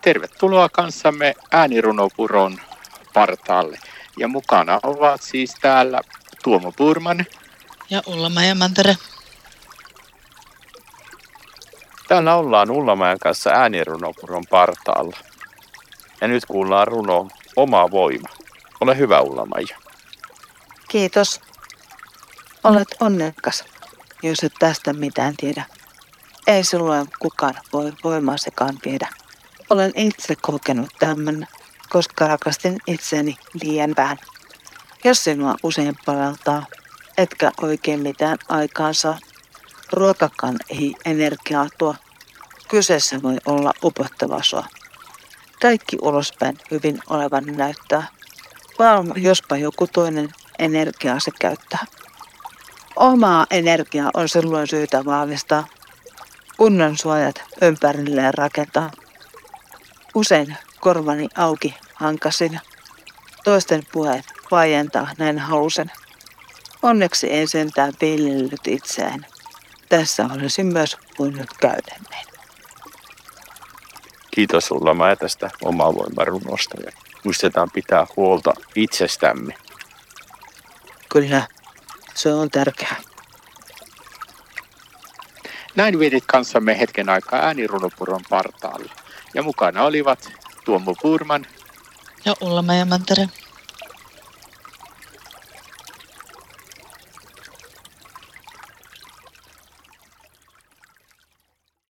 Tervetuloa kanssamme äänirunopuron partaalle. Ja mukana ovat siis täällä Tuomo Purman. Ja Ulla Mantere. Täällä ollaan Ullamäen kanssa äänirunopuron partaalla. Ja nyt kuullaan runo Oma voima. Ole hyvä Ullamaija. Kiitos. Olet onnekas, jos et tästä mitään tiedä. Ei silloin kukaan voi voimaasekaan viedä. Olen itse kokenut tämän, koska rakastin itseni liian vähän. Jos sinua usein paleltaa, etkä oikein mitään aikaan saa, ruokakaan ei energiaa tuo. Kyseessä voi olla upottava sua. Kaikki ulospäin hyvin olevan näyttää, vaan jospa joku toinen energiaa se käyttää. Omaa energiaa on silloin syytä vahvistaa. Kunnan suojat ympärilleen rakentaa. Usein korvani auki hankasin. Toisten puheet vaientaa näin halusen. Onneksi en sentään piilellyt itseään. Tässä olisi myös voinut käydä näin. Kiitos Ulla tästä omaa voimarunosta ja muistetaan pitää huolta itsestämme. Kyllä, se on tärkeää. Näin vietit kanssamme hetken aikaa äänirunopuron partaalla. Ja mukana olivat Tuomo Purman ja Ulla Mantere.